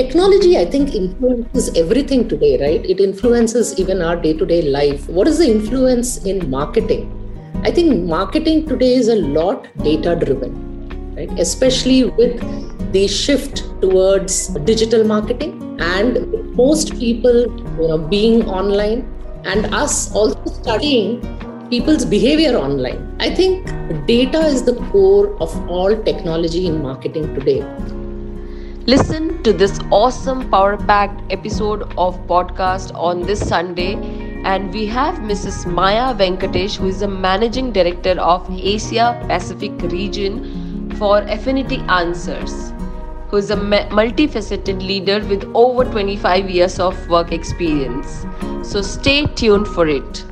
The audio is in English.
technology, I think, influences everything today, right? It influences even our day to day life. What is the influence in marketing? I think marketing today is a lot data driven, right? Especially with the shift towards digital marketing and most people you know, being online and us also studying people's behavior online. I think data is the core of all technology in marketing today. Listen to this awesome power packed episode of podcast on this Sunday and we have Mrs. Maya Venkatesh who is the managing director of Asia Pacific region for Affinity Answers who is a multifaceted leader with over 25 years of work experience. So stay tuned for it.